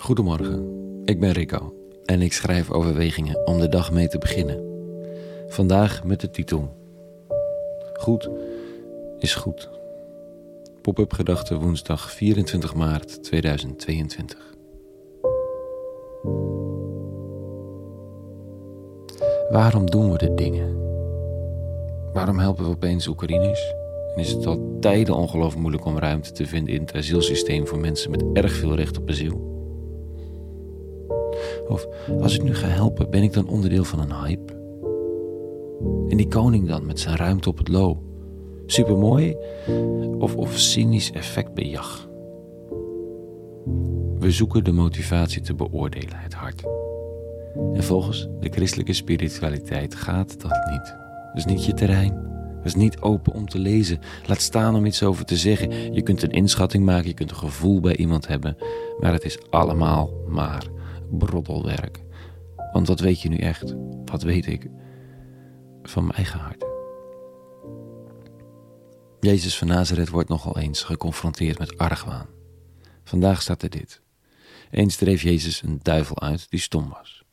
Goedemorgen, ik ben Rico en ik schrijf overwegingen om de dag mee te beginnen. Vandaag met de titel Goed is goed. Pop-up gedachte woensdag 24 maart 2022. Waarom doen we de dingen? Waarom helpen we opeens Oekraïners? En is het al tijden ongelooflijk moeilijk om ruimte te vinden in het asielsysteem voor mensen met erg veel recht op asiel? Of als ik nu ga helpen, ben ik dan onderdeel van een hype? En die koning dan met zijn ruimte op het lo. Supermooi of, of cynisch effectbejag? We zoeken de motivatie te beoordelen, het hart. En volgens de christelijke spiritualiteit gaat dat niet. Dat is niet je terrein. Dat is niet open om te lezen. Laat staan om iets over te zeggen. Je kunt een inschatting maken, je kunt een gevoel bij iemand hebben. Maar het is allemaal maar broddelwerk. Want wat weet je nu echt? Wat weet ik van mijn eigen hart? Jezus van Nazareth wordt nogal eens geconfronteerd met argwaan. Vandaag staat er dit. Eens dreef Jezus een duivel uit die stom was.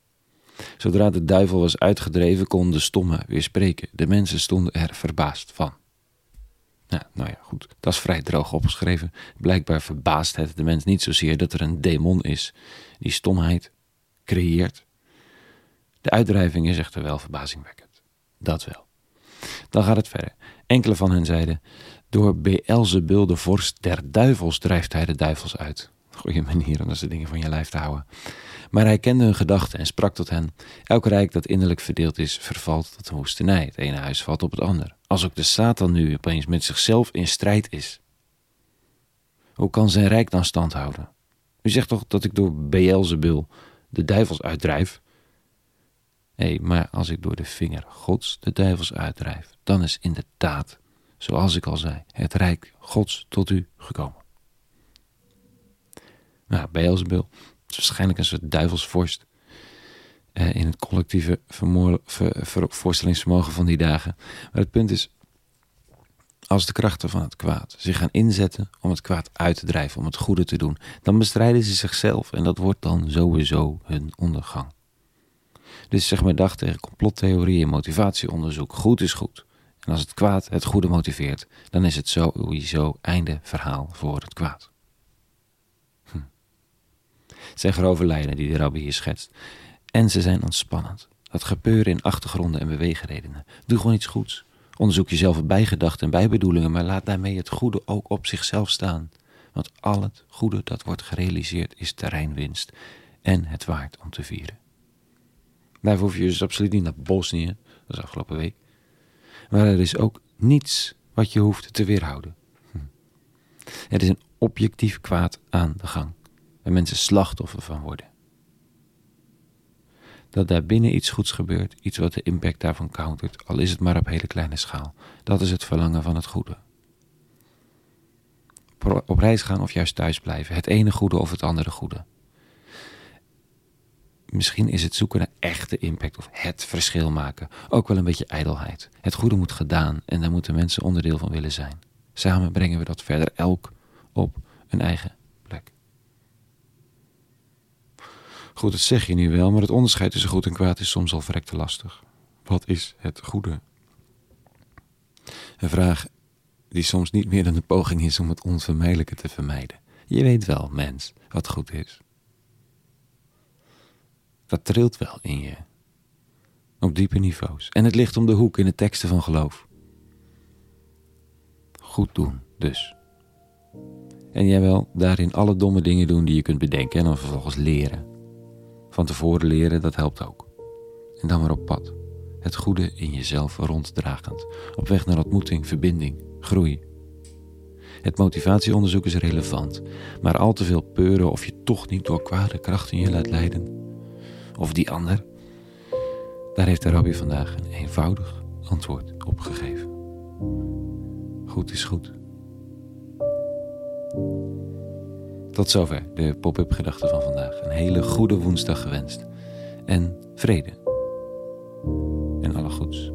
Zodra de duivel was uitgedreven, kon de stomme weer spreken. De mensen stonden er verbaasd van. Ja, nou ja, goed. Dat is vrij droog opgeschreven. Blijkbaar verbaast het de mens niet zozeer dat er een demon is die stomheid creëert. De uitdrijving is echter wel verbazingwekkend. Dat wel. Dan gaat het verder. Enkele van hen zeiden: Door Beelzebul, de vorst der duivels, drijft hij de duivels uit. Goeie manier om dat soort dingen van je lijf te houden. Maar hij kende hun gedachten en sprak tot hen: Elk rijk dat innerlijk verdeeld is, vervalt tot een woestenij. Het ene huis valt op het ander. Als ook de Satan nu opeens met zichzelf in strijd is, hoe kan zijn rijk dan stand houden? U zegt toch dat ik door Beelzebul de duivels uitdrijf? Hé, maar als ik door de vinger Gods de duivels uitdrijf, dan is inderdaad, zoals ik al zei, het rijk Gods tot u gekomen. Nou, Beelzebul is waarschijnlijk een soort duivelsvorst eh, in het collectieve voorstellingsvermogen van die dagen. Maar het punt is, als de krachten van het kwaad zich gaan inzetten om het kwaad uit te drijven, om het goede te doen, dan bestrijden ze zichzelf en dat wordt dan sowieso hun ondergang. Dus zeg maar dag tegen complottheorie en motivatieonderzoek. Goed is goed. En als het kwaad het goede motiveert, dan is het sowieso einde verhaal voor het kwaad. Hm. Zijn grove lijnen die de rabbi hier schetst. En ze zijn ontspannend. Dat gebeuren in achtergronden en beweegredenen. Doe gewoon iets goeds. Onderzoek jezelf bij gedachten en bijbedoelingen, maar laat daarmee het goede ook op zichzelf staan. Want al het goede dat wordt gerealiseerd is terreinwinst en het waard om te vieren. Daarvoor hoef je dus absoluut niet naar Bosnië, dat is afgelopen week. Maar er is ook niets wat je hoeft te weerhouden. Hm. Er is een objectief kwaad aan de gang, waar mensen slachtoffer van worden dat daar binnen iets goeds gebeurt, iets wat de impact daarvan countert, al is het maar op hele kleine schaal. Dat is het verlangen van het goede. Op reis gaan of juist thuis blijven, het ene goede of het andere goede. Misschien is het zoeken naar echte impact of het verschil maken ook wel een beetje ijdelheid. Het goede moet gedaan en daar moeten mensen onderdeel van willen zijn. Samen brengen we dat verder, elk op een eigen Goed, dat zeg je nu wel, maar het onderscheid tussen goed en kwaad is soms al verrekte lastig. Wat is het goede? Een vraag die soms niet meer dan een poging is om het onvermijdelijke te vermijden. Je weet wel, mens, wat goed is. Dat trilt wel in je. Op diepe niveaus. En het ligt om de hoek in de teksten van geloof. Goed doen, dus. En jij wel daarin alle domme dingen doen die je kunt bedenken en dan vervolgens leren. Van tevoren leren, dat helpt ook. En dan maar op pad. Het goede in jezelf ronddragend. Op weg naar ontmoeting, verbinding, groei. Het motivatieonderzoek is relevant, maar al te veel peuren of je toch niet door kwade krachten je laat leiden. Of die ander. Daar heeft de rabbi vandaag een eenvoudig antwoord op gegeven. Goed is goed. Tot zover de pop-up gedachte van vandaag. Een hele goede woensdag gewenst. En vrede. En alle goeds.